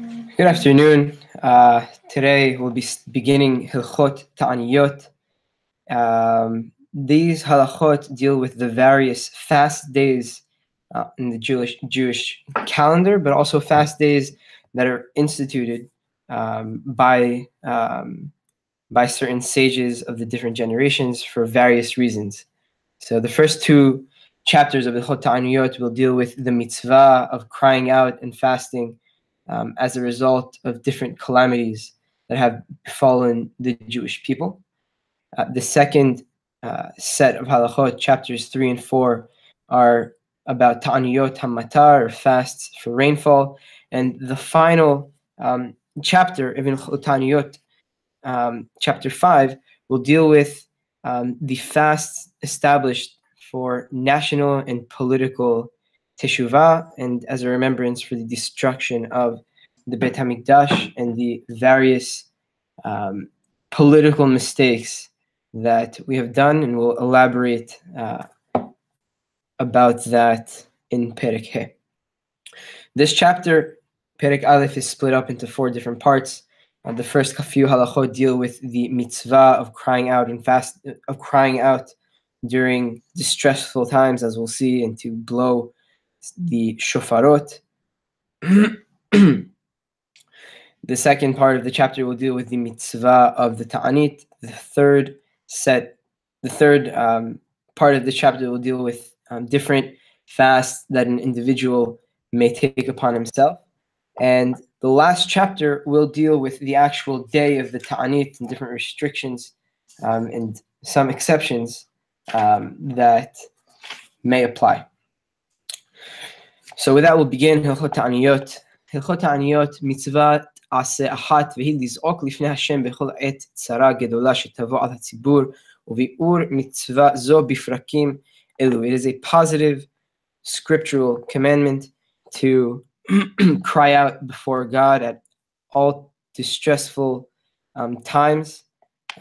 Good afternoon. Uh, today we'll be beginning Hilchot Ta'aniyot. Um, these halachot deal with the various fast days uh, in the Jewish Jewish calendar, but also fast days that are instituted um, by um, by certain sages of the different generations for various reasons. So the first two chapters of Hilchot Ta'aniyot will deal with the mitzvah of crying out and fasting um, as a result of different calamities that have befallen the Jewish people. Uh, the second uh, set of halachot, chapters three and four, are about ta'aniyot hamatar, or fasts for rainfall, and the final um, chapter of ta'aniyot, um, chapter five, will deal with um, the fasts established for national and political teshuvah, and as a remembrance for the destruction of the Beit Hamikdash and the various um, political mistakes that we have done, and we'll elaborate uh, about that in Perek He. This chapter, Perek Aleph, is split up into four different parts. Uh, the first few halachot deal with the mitzvah of crying out and fast of crying out during distressful times, as we'll see, and to blow the shofarot. the second part of the chapter will deal with the mitzvah of the ta'anit. The third set, the third um, part of the chapter will deal with um, different fasts that an individual may take upon himself. And the last chapter will deal with the actual day of the ta'anit and different restrictions um, and some exceptions um, that may apply. So with that, we'll begin Hilchot Ta'aniyot. Hilchot Ta'aniyot, mitzvah עשה אחת והיא לזעוק לפני השם בכל עת צרה גדולה שתבוא על הציבור וביאור מצווה זו בפרקים אלו. It is a positive scriptural commandment to cry out before God at all distressful um, times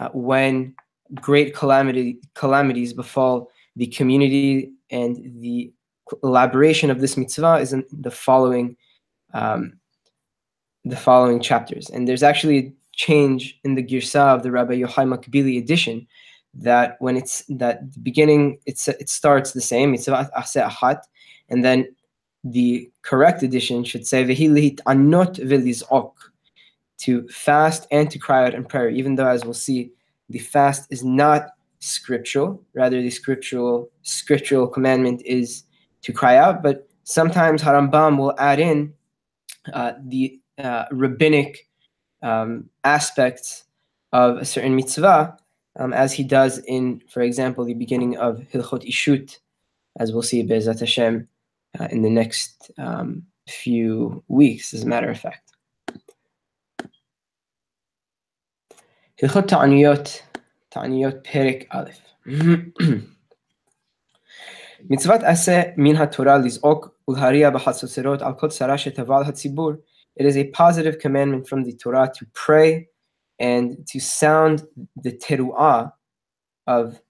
uh, when great calamity calamities befall the community and the elaboration of this mitzvah is in the following um, the following chapters. And there's actually a change in the Girsa of the Rabbi Yochai Makbili edition that when it's that the beginning it's it starts the same mitzvah aseh ahat and then the correct edition should say vehilihit anot velizok to fast and to cry out in prayer even though as we'll see the fast is not scriptural rather the scriptural scriptural commandment is to cry out but sometimes Harambam will add in uh, the uh, rabbinic um, aspects of a certain mitzvah, um, as he does in, for example, the beginning of Hilchot Ishut, as we'll see Be'ezat Hashem uh, in the next um, few weeks, as a matter of fact. Hilchot Ta'aniyot, Ta'aniyot Perek Aleph. מצוות עשה מן התורה לזעוק ולהריע בחצוצרות על כל צרה שתבוא על הציבור it is a positive commandment from the Torah to pray and to sound the teruah of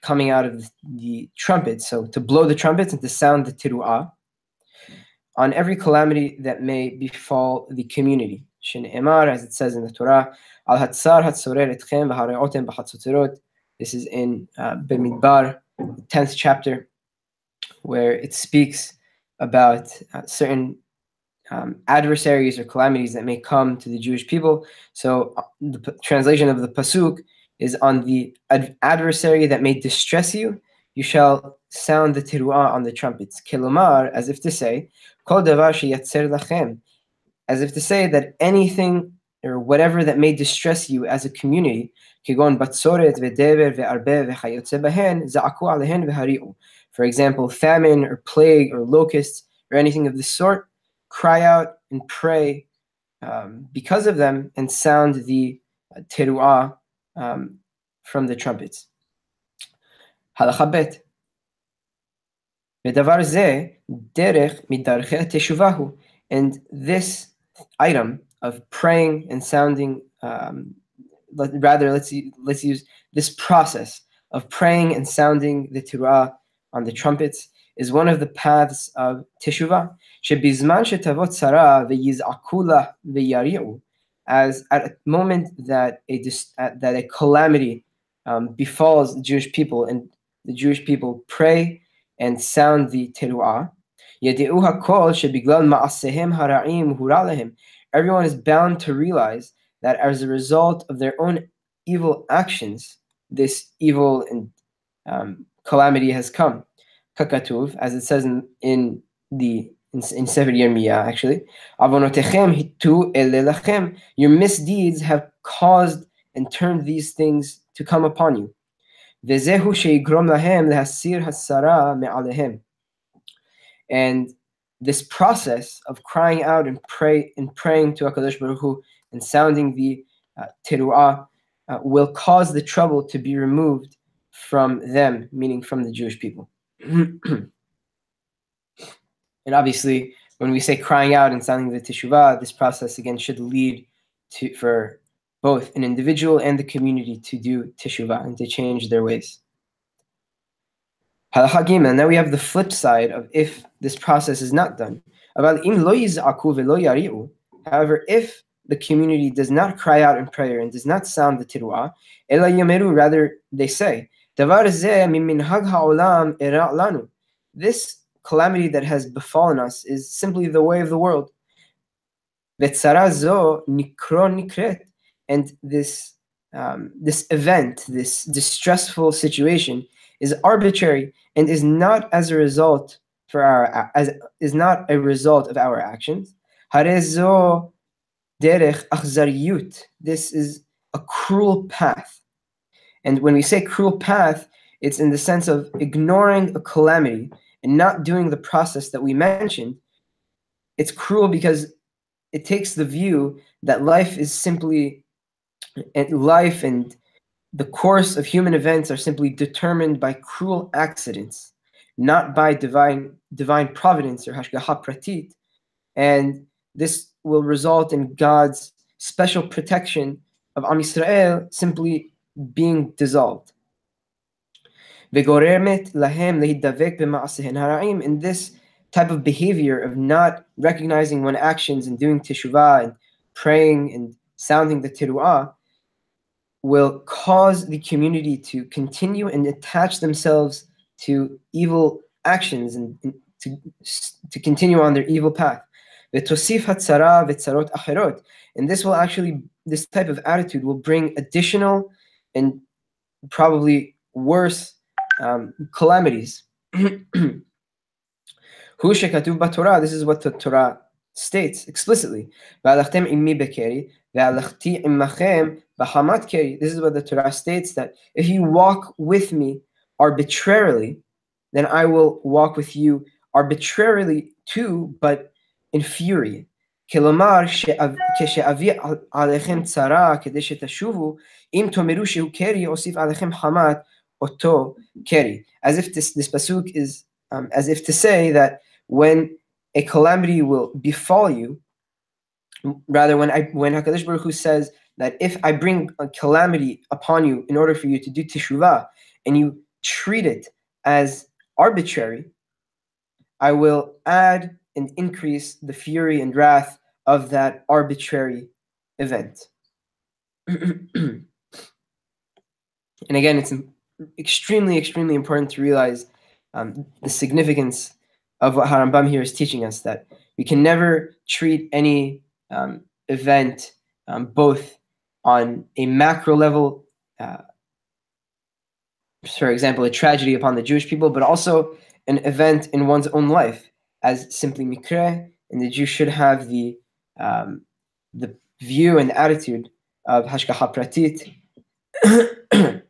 coming out of the trumpets. So to blow the trumpets and to sound the teruah on every calamity that may befall the community. Emar, as it says in the Torah, al hatzar hatzorer etchem v'hareotem b'chatzotherot. This is in uh, Bemidbar, the tenth chapter, where it speaks about uh, certain um, adversaries or calamities that may come to the Jewish people. So uh, the p- translation of the pasuk is on the ad- adversary that may distress you, you shall sound the teruah on the trumpets. Kelomar, as if to say, kol davar sheyatzer lachem, as if to say that anything or whatever that may distress you as a community, kegon batzoret v'arbe ve'arbe ve'chayotze behen, za'aku alehen ve'hari'u For example, famine or plague or locusts or anything of the sort, cry out and pray um, because of them and sound the uh, teruah um, from the trumpets. הלכה ב' ודבר זה דרך מדרכי התשובה הוא and this item of praying and sounding um, let, rather let's let's use this process of praying and sounding the teruah on the trumpets is one of the paths of teshuvah. שבזמן שתבוא צרה ויזעקו לה ויריעו, as at a moment that a dis- at- that a calamity um, befalls the Jewish people and the Jewish people pray and sound the teruah. ידעו הכל שבגלל מעשיהם הרעים הורע להם. Everyone is bound to realize that as a result of their own evil actions, this evil and um, calamity has come. Kakatuv, as it says in, in the in, in Sefer Yirmiyah, actually, Avonotechem hitu elelachem. Your misdeeds have caused and turned these things to come upon you. Vezehu sheigrom lahem lehasir hasara me'alehem. And this process of crying out and pray and praying to Hakadosh Baruch Hu and sounding the uh, teruah uh, will cause the trouble to be removed from them, meaning from the Jewish people. and obviously, when we say crying out and sounding the teshuvah, this process again should lead to for both an individual and the community to do teshuvah and to change their ways. Halacha Gimel. Now we have the flip side of if this process is not done. However, if the community does not cry out in prayer and does not sound the ela rather they say, This calamity that has befallen us is simply the way of the world. And this um, this event, this distressful situation, is arbitrary and is not as a result for our as is not a result of our actions. This is a cruel path. And when we say cruel path, it's in the sense of ignoring a calamity and not doing the process that we mentioned. It's cruel because it takes the view that life is simply and life and the course of human events are simply determined by cruel accidents, not by divine divine providence or hashgacha pratit, and this will result in God's special protection of Am Yisrael simply being dissolved. In this type of behavior of not recognizing one actions and doing teshuvah and praying and sounding the teruah, will cause the community to continue and attach themselves to evil actions and, and to, to continue on their evil path. And this will actually, this type of attitude will bring additional and probably worse um, calamities. this is what the Torah states explicitly. This is what the Torah states that if you walk with me arbitrarily, then I will walk with you arbitrarily too, but in fury. כלומר, כשאביא עליכם צרה כדי שתשובו, אם תאמרו שהוא קרי, אוסיף עליכם חמת אותו קרי. As if this, this pasuk is, um, as if to say that when a calamity will befall you, rather when I when Hakadosh Baruch Hu says that if I bring a calamity upon you in order for you to do teshuvah, and you treat it as arbitrary, I will add and increase the fury and wrath of that arbitrary event. and again, it's extremely, extremely important to realize um, the significance of what Harambam here is teaching us that we can never treat any um, event um, both on a macro level, uh, for example, a tragedy upon the Jewish people, but also an event in one's own life as simply mikre, and the Jew should have the um, the view and attitude of hashgacha pratit.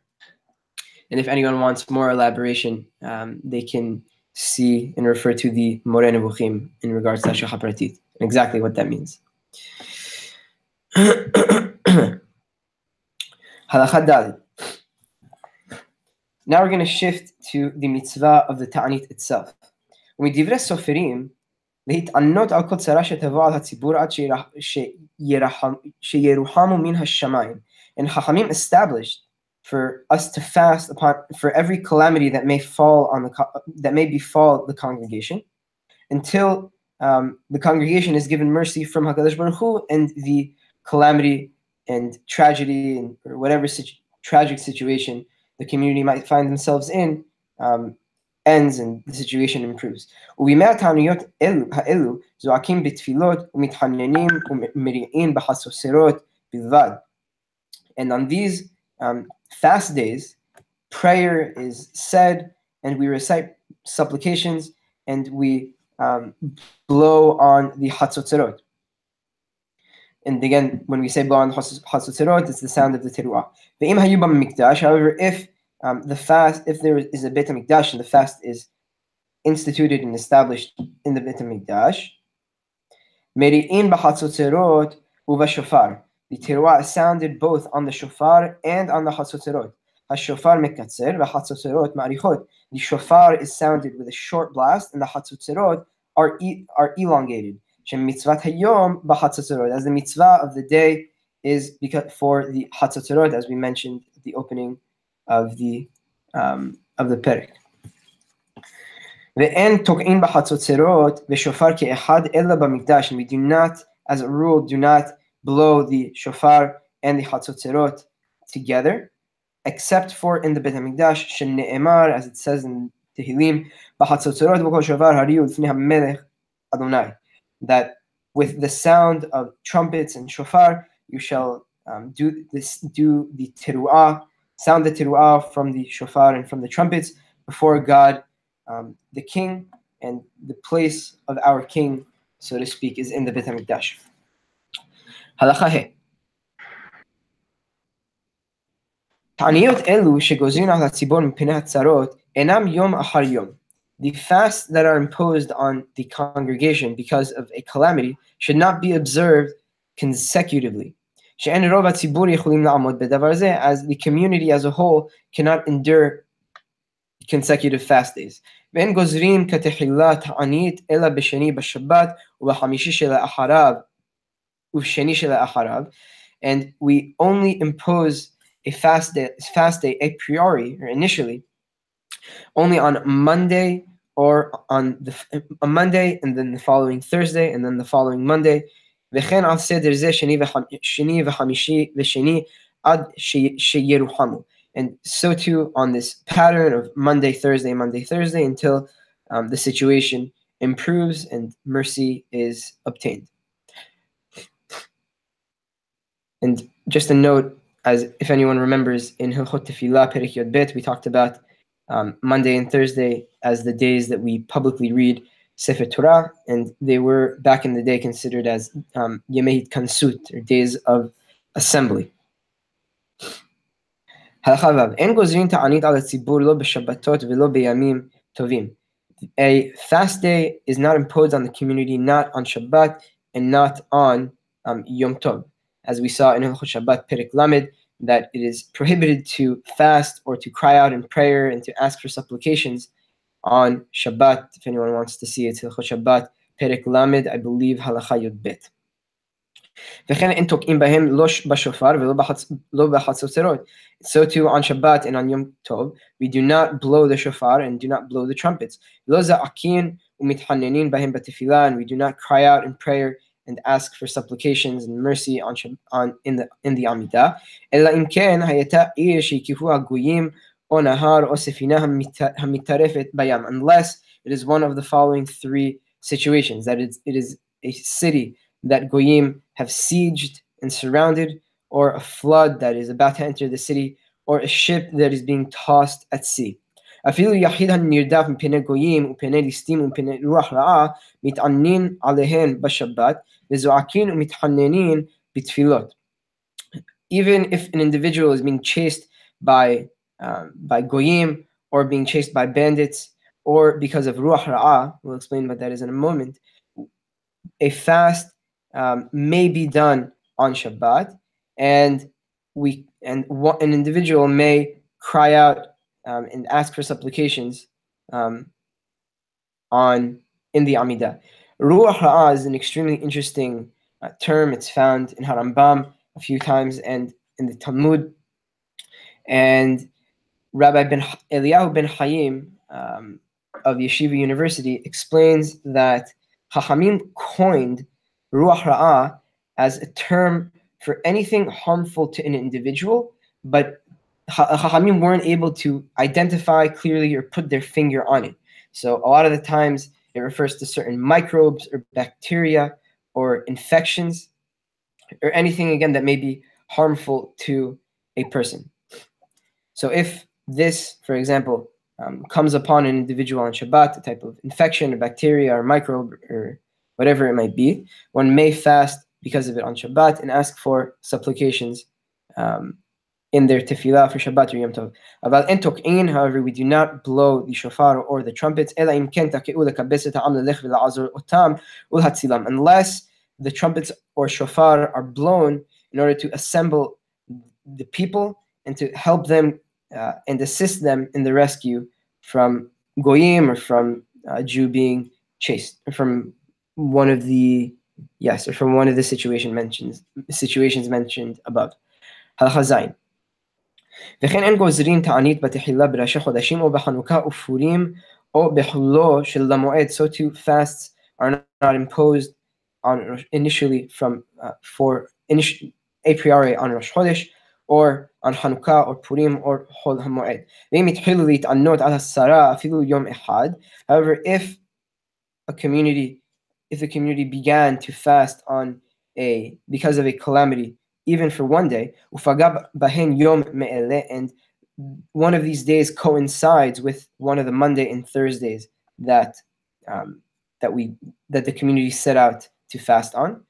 and if anyone wants more elaboration, um, they can see and refer to the Moreh Nevuchim in regards to hashgacha pratit and exactly what that means. Now we're going to shift to the mitzvah of the ta'anit itself. ומדברי סופרים, להתענות על כל צרה שתבוא על הציבור עד שירוחמו מן השמיים. And Chachamim established for us to fast upon for every calamity that may fall on the that may befall the congregation until um, the congregation is given mercy from Hakadosh Baruch Hu, and the calamity and tragedy and or whatever situ- tragic situation the community might find themselves in um, ends and the situation improves. ובימי התעניות האלו זועקים בתפילות ומתחננים ומריעים בחצוצרות בלבד. And on these um, fast days, prayer is said and we recite supplications and we um, blow on the hatzotzerot. And again, when we say blow on hatzotzerot, it's the sound of the teruah. However, if um, the fast, if there is a Beit HaMikdash and the fast is instituted and established in the Beit HaMikdash, Meri'in b'chatzotzerot uva shofar. The teruah is sounded both on the shofar and on the hatzotzerot. HaShofar mekatzer v'hatzotzerot ma'arichot. The shofar is sounded with a short blast and the hatzotzerot are, e- are elongated. Shem mitzvat hayom b'hatzotzerot. As the mitzvah of the day is because for the hatzotzerot, as we mentioned at the opening of the um, of the perek. ואין תוקעין בחצוצרות ושופר כאחד אלא במקדש, and we do not, as a rule, do not blow the shofar and the hatzotzerot together, except for in the Bet HaMikdash, shene'emar, as it says in Tehillim, b'hatzotzerot v'kol shofar hariu l'fnei ha'melech Adonai, that with the sound of trumpets and shofar, you shall um, do this, do the teruah, sound the teruah from the shofar and from the trumpets before God, um, the King, and the place of our King, so to speak, is in the Bet HaMikdash. הלכה ה' תעניות אלו שגוזרים על הציבור מפני הצרות אינם יום אחר יום. The fasts that are imposed on the congregation because of a calamity should not be observed consecutively. שאין רוב הציבור יכולים לעמוד בדבר זה, as the community as a whole cannot endure consecutive fast days. ואין גוזרים כתחילה תענית אלא בשני בשבת ובחמישי שלאחריו ובשני שלאחריו, and we only impose a fast day, fast day a priori or initially only on Monday or on the a Monday and then the following Thursday and then the following Monday. וכן על סדר זה שני וחמישי ושני עד שירוחמו. And so too on this pattern of Monday, Thursday, Monday, Thursday until um, the situation improves and mercy is obtained. And just a note, as if anyone remembers, in Hilchot Tefillah Perek Yod Bet, we talked about um, Monday and Thursday as the days that we publicly read Sefer Torah, and they were back in the day considered as um, Yemei Kansut, or days of assembly. A fast day is not imposed on the community, not on Shabbat and not on um, Yom Tov as we saw in Hilchot Shabbat Perek Lamed, that it is prohibited to fast or to cry out in prayer and to ask for supplications on Shabbat. If anyone wants to see it, Hilchot Shabbat Perek Lamed, I believe Halacha Yud Bet. וכן אין תוקעים בהם לא בשופר ולא בחצוצרות. So too on Shabbat and on Yom Tov, we do not blow the shofar and do not blow the trumpets. לא זעקין ומתחננין בהם בתפילה, and we do not cry out in prayer and ask for supplications and mercy on, on in the in the Amidah. אלא אם כן הייתה עיר שהקיפו הגויים או נהר או ספינה המטרפת בים, unless it is one of the following three situations, that it, it is a city that goyim have sieged and surrounded, or a flood that is about to enter the city, or a ship that is being tossed at sea. אפילו יחיד הנרדף מפני גויים ופני ליסטים ומפני רוח רעה מתענין עליהן בשבת וזועקין ומתחננין בתפילות. Even if an individual is being chased by um, by goyim or being chased by bandits or because of ruach ra'ah, we'll explain what that is in a moment, a fast um, may be done on Shabbat, and we and an individual may cry out um, and ask for supplications um, on in the Amidah. Ruach Ra'ah is an extremely interesting uh, term. It's found in Harambam a few times and in the Talmud. And Rabbi ben Eliyahu ben Hayim um, of Yeshiva University explains that Chachamim coined Ruach Ra'ah as a term for anything harmful to an individual, but Chachamim weren't able to identify clearly or put their finger on it. So a lot of the times it refers to certain microbes or bacteria or infections or anything again that may be harmful to a person. So if this, for example, um, comes upon an individual on Shabbat, a type of infection a bacteria or microbe or whatever it might be, one may fast because of it on Shabbat and ask for supplications um, in their tefillah for Shabbat or Yom Tov. About entok'in, however, we do not blow the shofar or the trumpets, unless the trumpets or shofar are blown in order to assemble the people and to help them uh, and assist them in the rescue from goyim or from a Jew being chased, or from one of the yes, or from one of the situation mentioned situations mentioned above. Halacha וכן אין גוזרים תענית בתחילה בראשי חודשים או בחנוכה ופורים או בחולו של למועד, so to fasts are not imposed on initially from uh, for initially a priori on Rosh Chodesh or on Hanukkah or Purim or Hol HaMoed. However, if a community, if the community began to fast on a because of a calamity, even for one day, and one of these days coincides with one of the Monday and Thursdays that um, that we that the community set out to fast on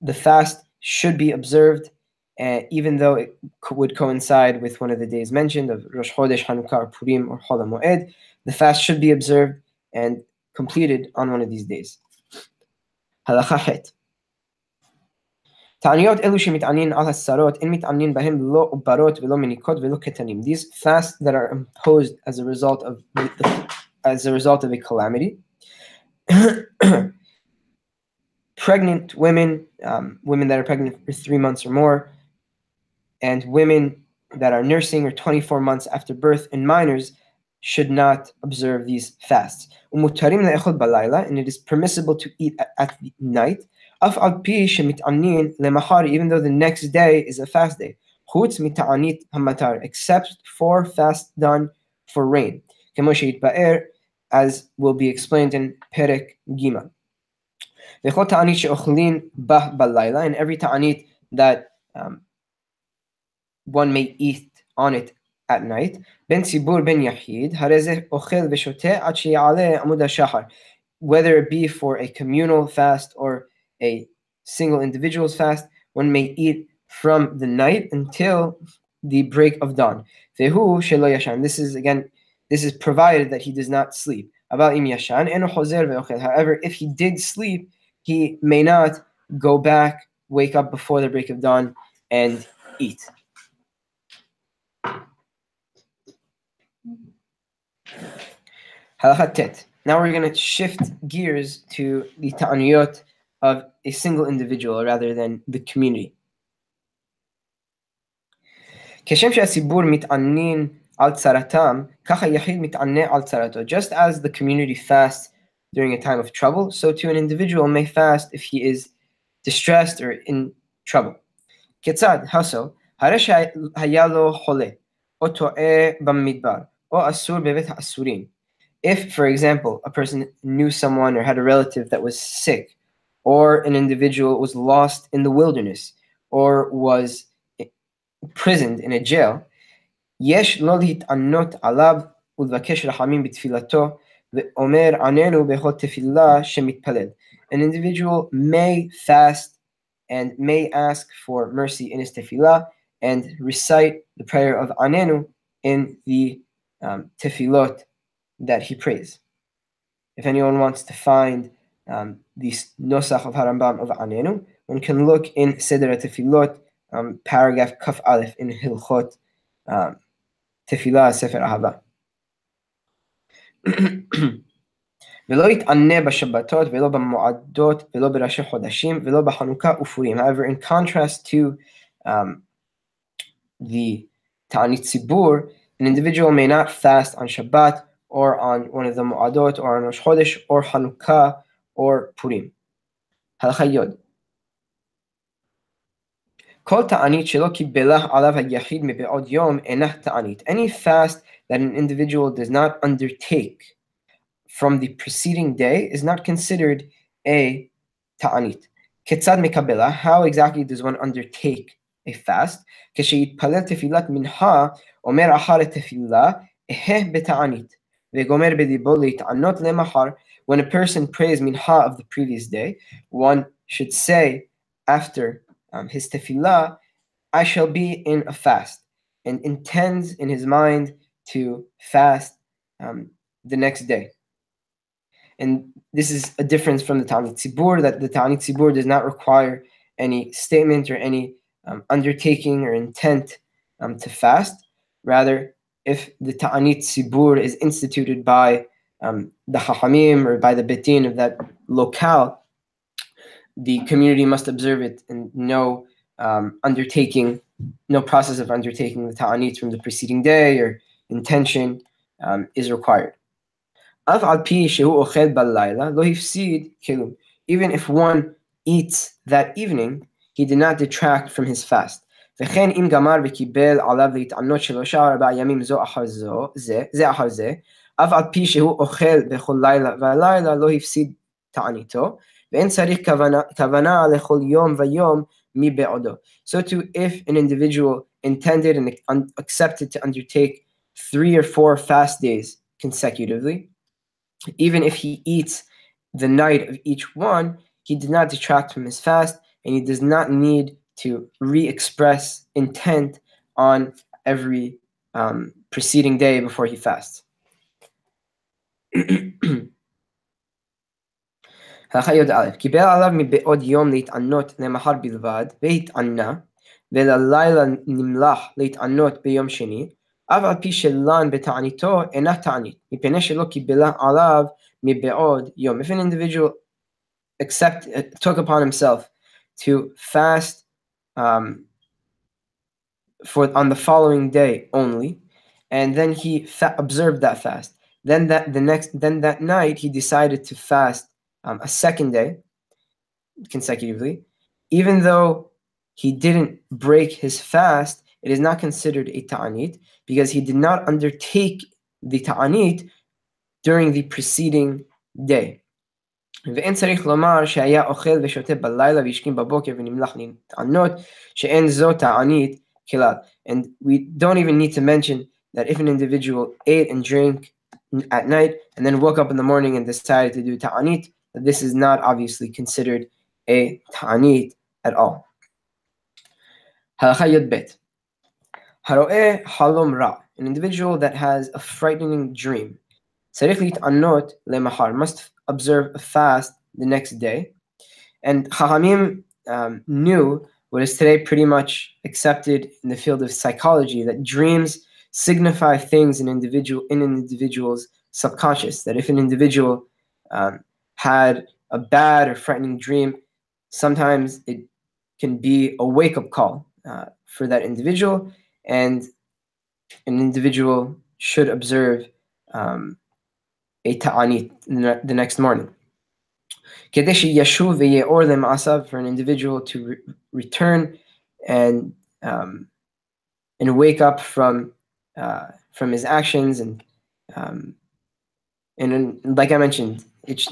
The fast should be observed, uh, even though it co- would coincide with one of the days mentioned of Rosh Chodesh, Hanukkah, or Purim, or Chol Moed. The fast should be observed and completed on one of these days. הלכה ח' תעניות אלו שמתעניין על השרות, אין מתעניין בהם לא עוברות ולא מניקות ולא קטנים. These fasts that are imposed as a result of as a result of a calamity. pregnant women, um, women that are pregnant for three months or more, and women that are nursing or 24 months after birth, and minors should not observe these fasts. And it is permissible to eat at, at night, even though the next day is a fast day. Except for fast done for rain. As will be explained in Perek Gima. And every ta'anit that um, one may eat on it at night. Ben Sibur ben Yahid, ochel amud Whether it be for a communal fast or a single individual's fast, one may eat from the night until the break of dawn. This is again, this is provided that he does not sleep. About yashan However, if he did sleep, he may not go back, wake up before the break of dawn, and eat. Now we're going to shift gears to the ta'aniyot of a single individual rather than the community. Just as the community fasts during a time of trouble, so too an individual may fast if he is distressed or in trouble. Ketzad, how so? If, for example, a person knew someone or had a relative that was sick, or an individual was lost in the wilderness, or was imprisoned in a jail, יש לא להתענות עליו ולבקש רחמים בתפילתו ואומר עננו בכל תפילה שמתפלל. An individual may fast and may ask for mercy in his tefillah and recite the prayer of anenu in the um, tefillot that he prays. If anyone wants to find um, the nosach of Harambam of Anenu, one can look in Seder Tefillot, um, paragraph Kaf Aleph in Hilchot um, Tefillah Sefer Ahava. ולא יתענה בשבתות ולא במועדות ולא בראשי חודשים ולא בחנוכה ופורים. However, in contrast to um, the Ta'anit Tzibur, an individual may not fast on Shabbat or on one of the Mu'adot or on Rosh Chodesh or Hanukkah or Purim. Halacha Yod. Any fast that an individual does not undertake from the preceding day is not considered a ta'anit. Ketzad mekabela, how exactly does one undertake a fast? כשיתפלל תפילת מנחה, אומר אחר התפילה, אהה בתענית. וגומר בדיבו להתענות למחר. When a person prays minha of the previous day, one should say after um, his tefillah, I shall be in a fast, and intends in his mind to fast um, the next day. And this is a difference from the Ta'anit Tzibur, that the Ta'anit Tzibur does not require any statement or any um, undertaking or intent um, to fast. Rather, if the Ta'anit Tzibur is instituted by um, the Hachamim or by the Beit Din of that locale, the community must observe it and no um, undertaking, no process of undertaking the Ta'anit from the preceding day or intention um, is required. Even if one eats that evening, he did not detract from his fast. וכן אם גמר וקיבל עליו להתענות שלושה או ארבעה ימים זו אחר זו, זה, זה אחר זה, אף על פי שהוא אוכל בכל לילה והלילה לא הפסיד תעניתו, ואין צריך כוונה, כוונה לכל יום ויום מבעודו. So too, if an individual intended and accepted to undertake three or four fast days consecutively, even if he eats the night of each one, he did not detract from his fast, and he does not need to re-express intent on every um, preceding day before he fasts. קיבל עליו מבעוד יום להתענות למחר בלבד, והתענה, וללילה נמלח להתענות ביום שני, אף על פי שלן בתעניתו אינה תענית, מפני שלא קיבלה עליו מבעוד יום. If an individual accept, uh, took upon himself to fast um, for on the following day only, and then he fa- observed that fast. Then that the next, then that night he decided to fast um, a second day consecutively, even though he didn't break his fast. It is not considered a ta'anit because he did not undertake the ta'anit during the preceding day. ואין צריך לומר שהיה אוכל ושותה בלילה והשכים בבוקר ונמלח לטענות שאין זו תענית כלל. And we don't even need to mention that if an individual ate and drank at night and then woke up in the morning and decided to do ta'anit, this is not obviously considered a ta'anit at all. Halacha Yud Bet. Halom ra. An individual that has a frightening dream. Tzarich anot lemahar. Must observe a fast the next day. And Chachamim um, knew what is today pretty much accepted in the field of psychology that dreams signify things in individual in an individual's subconscious. That if an individual um, had a bad or frightening dream, sometimes it can be a wake up call uh, for that individual, and an individual should observe um, a ta'anit the next morning. For an individual to re- return and um, and wake up from uh, from his actions and um, and like I mentioned, it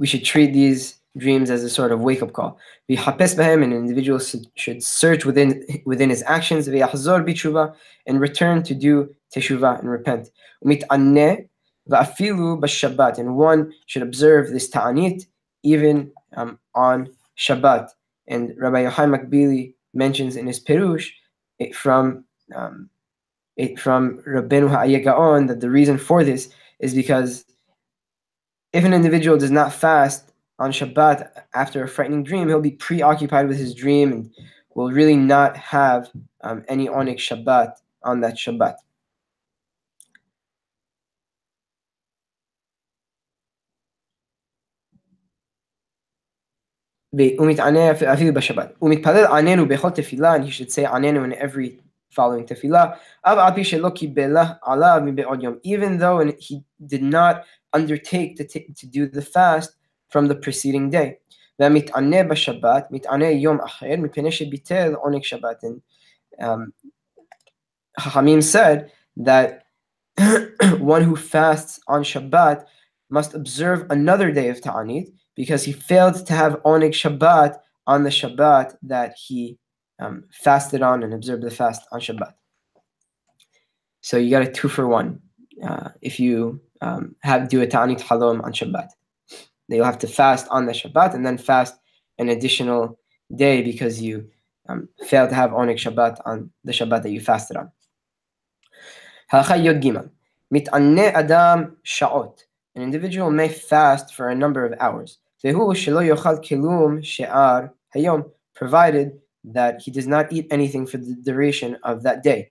we should treat these dreams as a sort of wake up call. An individual should search within within his actions and return to do teshuvah and repent. Va'afilu b'Shabbat, and one should observe this ta'anit even um, on Shabbat. And Rabbi Yochai Makbili mentions in his Perush it from um, it from Rabbeinu Hai Gaon that the reason for this is because if an individual does not fast on Shabbat after a frightening dream, he'll be preoccupied with his dream and will really not have um, any onyx Shabbat on that Shabbat. ומתענה אפילו בשבת. ומתפלל עננו בכל תפילה, and he should say עננו in every following tefillah. אף על פי שלא קיבלה עליו מבעוד יום. Even though he did not undertake to, to do the fast from the preceding day. והמתענה בשבת, מתענה יום אחר, מפני שביטל עונג שבת. And um, Hamim said that one who fasts on Shabbat must observe another day of Ta'anit because he failed to have Oneg Shabbat on the Shabbat that he um, fasted on and observed the fast on Shabbat. So you got a two for one uh, if you um, have do a ta'anit halom on Shabbat. That you'll have to fast on the Shabbat and then fast an additional day because you um, failed to have onik Shabbat on the Shabbat that you fasted on. Halacha Yod Gimel. Mit'anne adam sha'ot. An individual may fast for a number of hours. Vehu shelo yochal kilum she'ar hayom. Provided that he does not eat anything for the duration of that day.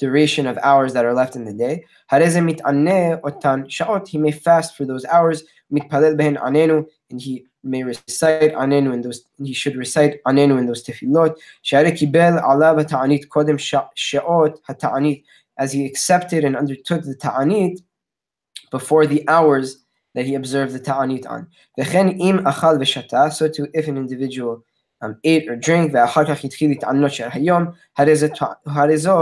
duration of hours that are left in the day. He may fast for those hours. And he may recite anenu in those. He should recite anenu in those tefillot. As he accepted and undertook the ta'anit before the hours that he observed the ta'anit on. Im so too if an individual um, ate or drank, ve'achar kach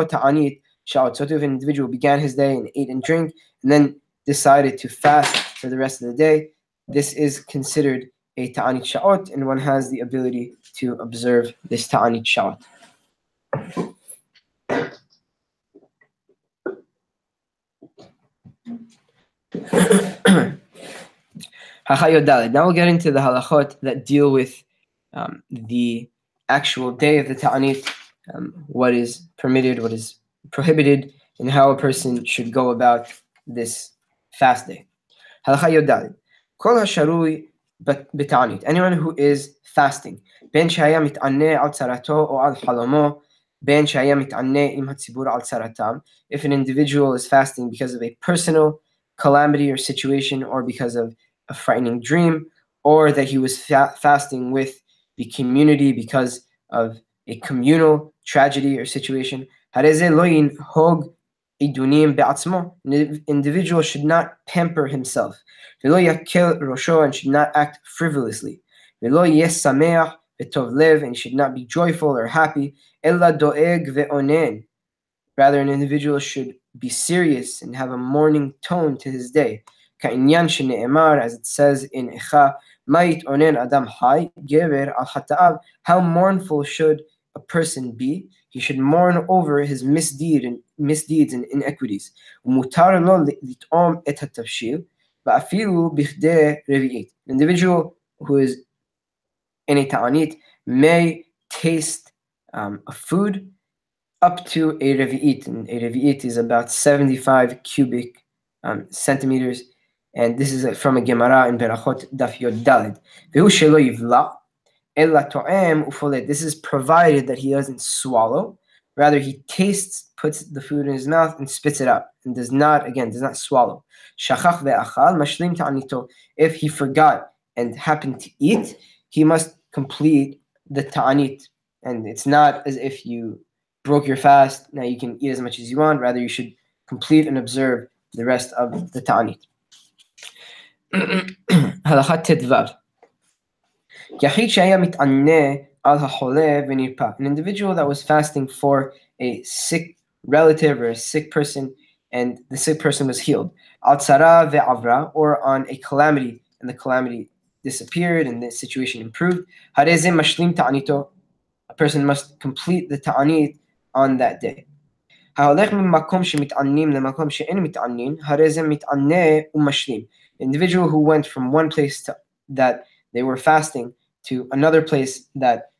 ta'anit sha'ot. So if an individual began his day and ate and drank, and then decided to fast for the rest of the day, this is considered a ta'anit sha'ot, and one has the ability to observe this ta'anit sha'ot. Now we'll get into the halachot that deal with um, the actual day of the ta'anit, um, what is permitted, what is prohibited, and how a person should go about this fast day. Halacha Yodal. Kol hasharui b'ta'anit. Anyone who is fasting. Ben shaya mit'aneh al tzarato or al halomo. Ben shaya mit'aneh im hatzibur al tzaratam. If an individual is fasting because of a personal calamity or situation or because of a frightening dream, or that he was fa- fasting with the community because of a communal tragedy or situation. Hog. An individual should not pamper himself. V'lo and should not act frivolously. V'lo and should not be joyful or happy. Rather, an individual should be serious and have a mourning tone to his day. As it says in Echa, Mait onen adam hai, gever al How mournful should a person be? He should mourn over his misdeed and misdeeds and inequities. ומותר לו לטעום את התבשיל, ואפילו בכדי רביעית. individual who is in a ta'anit may taste um, a food up to a revi'it. And a revi'it is about 75 cubic um, centimeters and this is from a Gemara in Berachot Daf Yod This is provided that he doesn't swallow. Rather, he tastes, puts the food in his mouth, and spits it out, and does not, again, does not swallow. If he forgot and happened to eat, he must complete the ta'anit. And it's not as if you broke your fast, now you can eat as much as you want. Rather, you should complete and observe the rest of the ta'anit. יחיד שהיה מתענה על החולה ונרפא. An individual that was fasting for a sick relative or a sick person and the sick person was healed. על צרה ועברה or on a calamity and the calamity disappeared and the situation improved. הרי זה משלים תעניתו. A person must complete the ta'anit on that day. ההולך ממקום שמתענים למקום שאין מתענין, הרי זה מתענה ומשלים individual who went from one place to, that they were fasting to another place that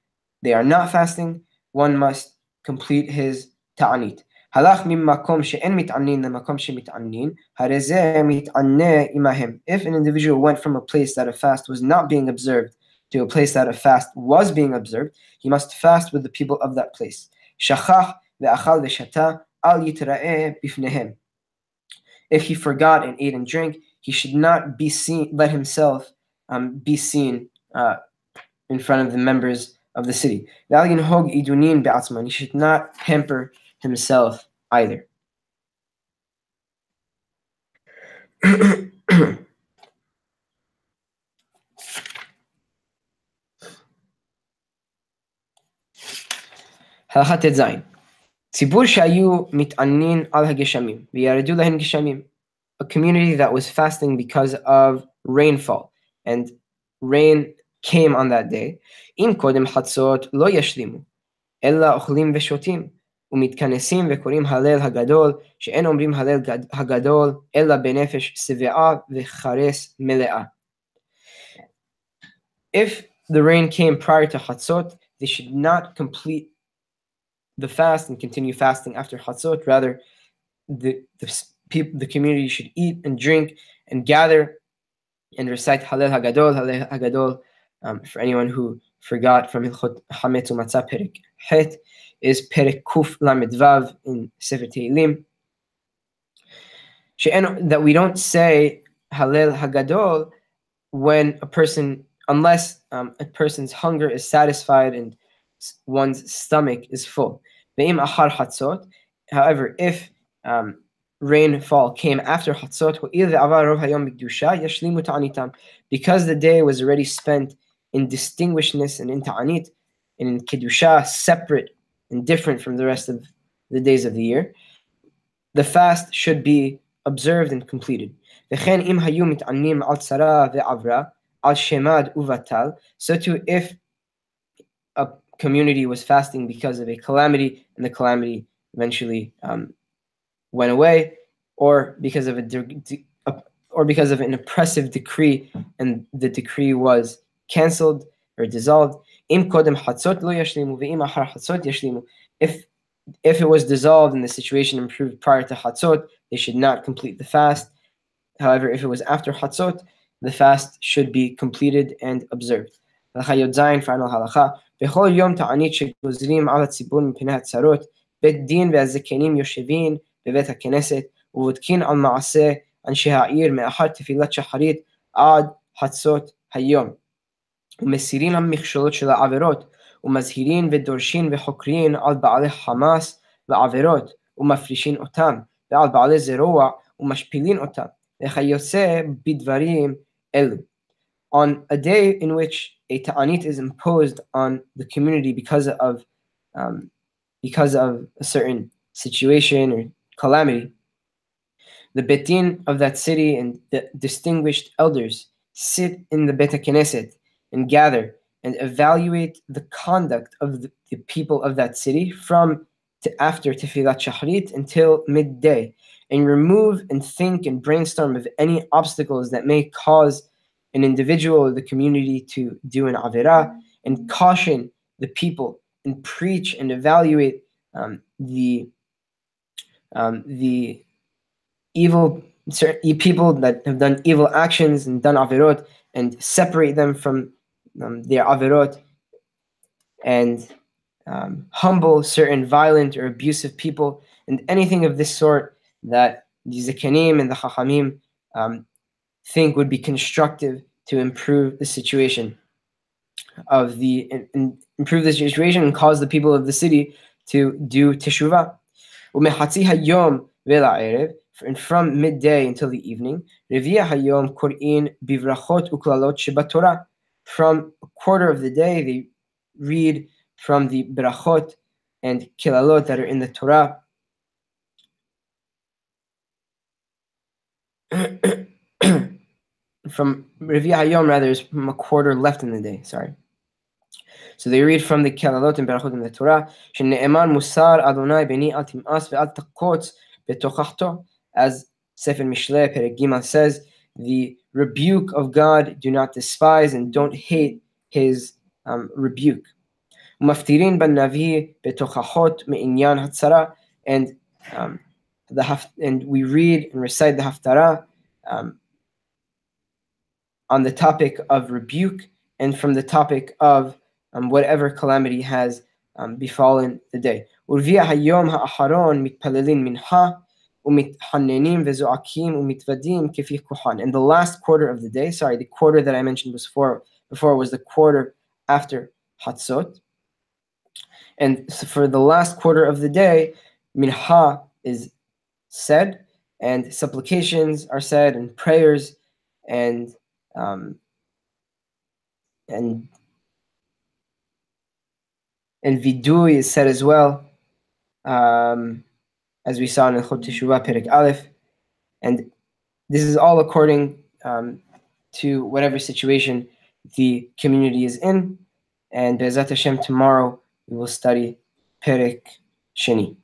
they are not fasting, one must complete his ta'anit. הלך ממקום שאין מתענין למקום שמתענין, הרי זה מתענה עמהם. If an individual went from a place that a fast was not being observed to a place that a fast was being observed, he must fast with the people of that place. שכח ואכל ושתה, אל יתראה בפניהם. If he forgot and ate and drank, he should not be seen, let himself um, be seen uh, in front of the members of the city. ואל ינהוג עידונין בעצמו, he should not pamper himself either. הלכה ט"ז ציבור שהיו מתענין על הגשמים וירדו להם גשמים. A community that was fasting because of rainfall and rain came on that day. אם קודם חצות לא ישלימו, אלא אוכלים ושותים, ומתכנסים וקוראים הלל הגדול, שאין אומרים הלל הגדול, אלא בנפש שבעה וחרס מלאה. If the rain came prior to Chatzot, they should not complete the fast and continue fasting after Chatzot. Rather, the, the, people, the community should eat and drink and gather and recite Halel Hagadol, Halel Hagadol. um, for anyone who forgot from Hilchot Hametz Umatzah Perek Het is Perek Kuf in Sefer Tehillim. That we don't say Halel Hagadol when a person, unless um, a person's hunger is satisfied and one's stomach is full. However, if um, rainfall came after Hatzot, because the day was already spent in distinguishedness and in ta'anit, and in Kedusha, separate and different from the rest of the days of the year, the fast should be observed and completed. So too, if a community was fasting because of a calamity and the calamity eventually um, went away, or because of a, de- a, or because of an oppressive decree and the decree was cancelled or dissolved. If if it was dissolved and the situation improved prior to Hatzot, they should not complete the fast. However, if it was after Hatzot, the fast should be completed and observed. final halacha. בכל יום תענית שגוזרים על הציבור מפני הצרות, בית דין והזקנים יושבים בבית הכנסת ובודקים על מעשה אנשי העיר מאחר תפילת שחרית עד חצות היום. ומסירים המכשלות של העבירות, ומזהירין ודורשין וחוקרין על בעלי חמס ועבירות, ומפרישין אותם, ועל בעלי זרוע, ומשפילין אותם, וכיוצא בדברים אלו. On a day in which a ta'anit is imposed on the community because of um, because of a certain situation or calamity, the Beit Din of that city and the distinguished elders sit in the beit knesset and gather and evaluate the conduct of the, the people of that city from to after Tefillat Shahrit until midday and remove and think and brainstorm of any obstacles that may cause an individual or the community to do an avera and caution the people and preach and evaluate um, the um, the evil people that have done evil actions and done averot and separate them from um, their averot and um, humble certain violent or abusive people and anything of this sort that the zakanim and the chachamim um, think would be constructive to improve the situation of the improve the situation and cause the people of the city to do teshuvah. And from midday until the evening, From a quarter of the day, they read from the brachot and kilalot that are in the Torah. from Revi Hayom, rather, is from a quarter left in the day. Sorry. So they read from the kilalot and Berachot in the Torah, Musar Adonai Beni Al Tim'as Ve'al Takotz Betochachto, as Sefer Mishle Perek Gimel says, the rebuke of God, do not despise and don't hate his um, rebuke. Maftirin betochahot me'inyan and um, the haft- and we read and recite the haftarah um, on the topic of rebuke and from the topic of um, whatever calamity has um, befallen the day. Urvia hayom ha'aharon mitpalelin minha ומתחננים וזועקים ומתוודים כפי כוחן. And the last quarter of the day, sorry, the quarter that I mentioned was before, before was the quarter after Hatzot. And so for the last quarter of the day, minha is said, and supplications are said, and prayers, and um, and and vidui is said as well, um, as we saw in the Chot Teshuvah Perek Aleph, and this is all according um, to whatever situation the community is in. And Be'ezat Hashem, tomorrow we will study Perek Sheni.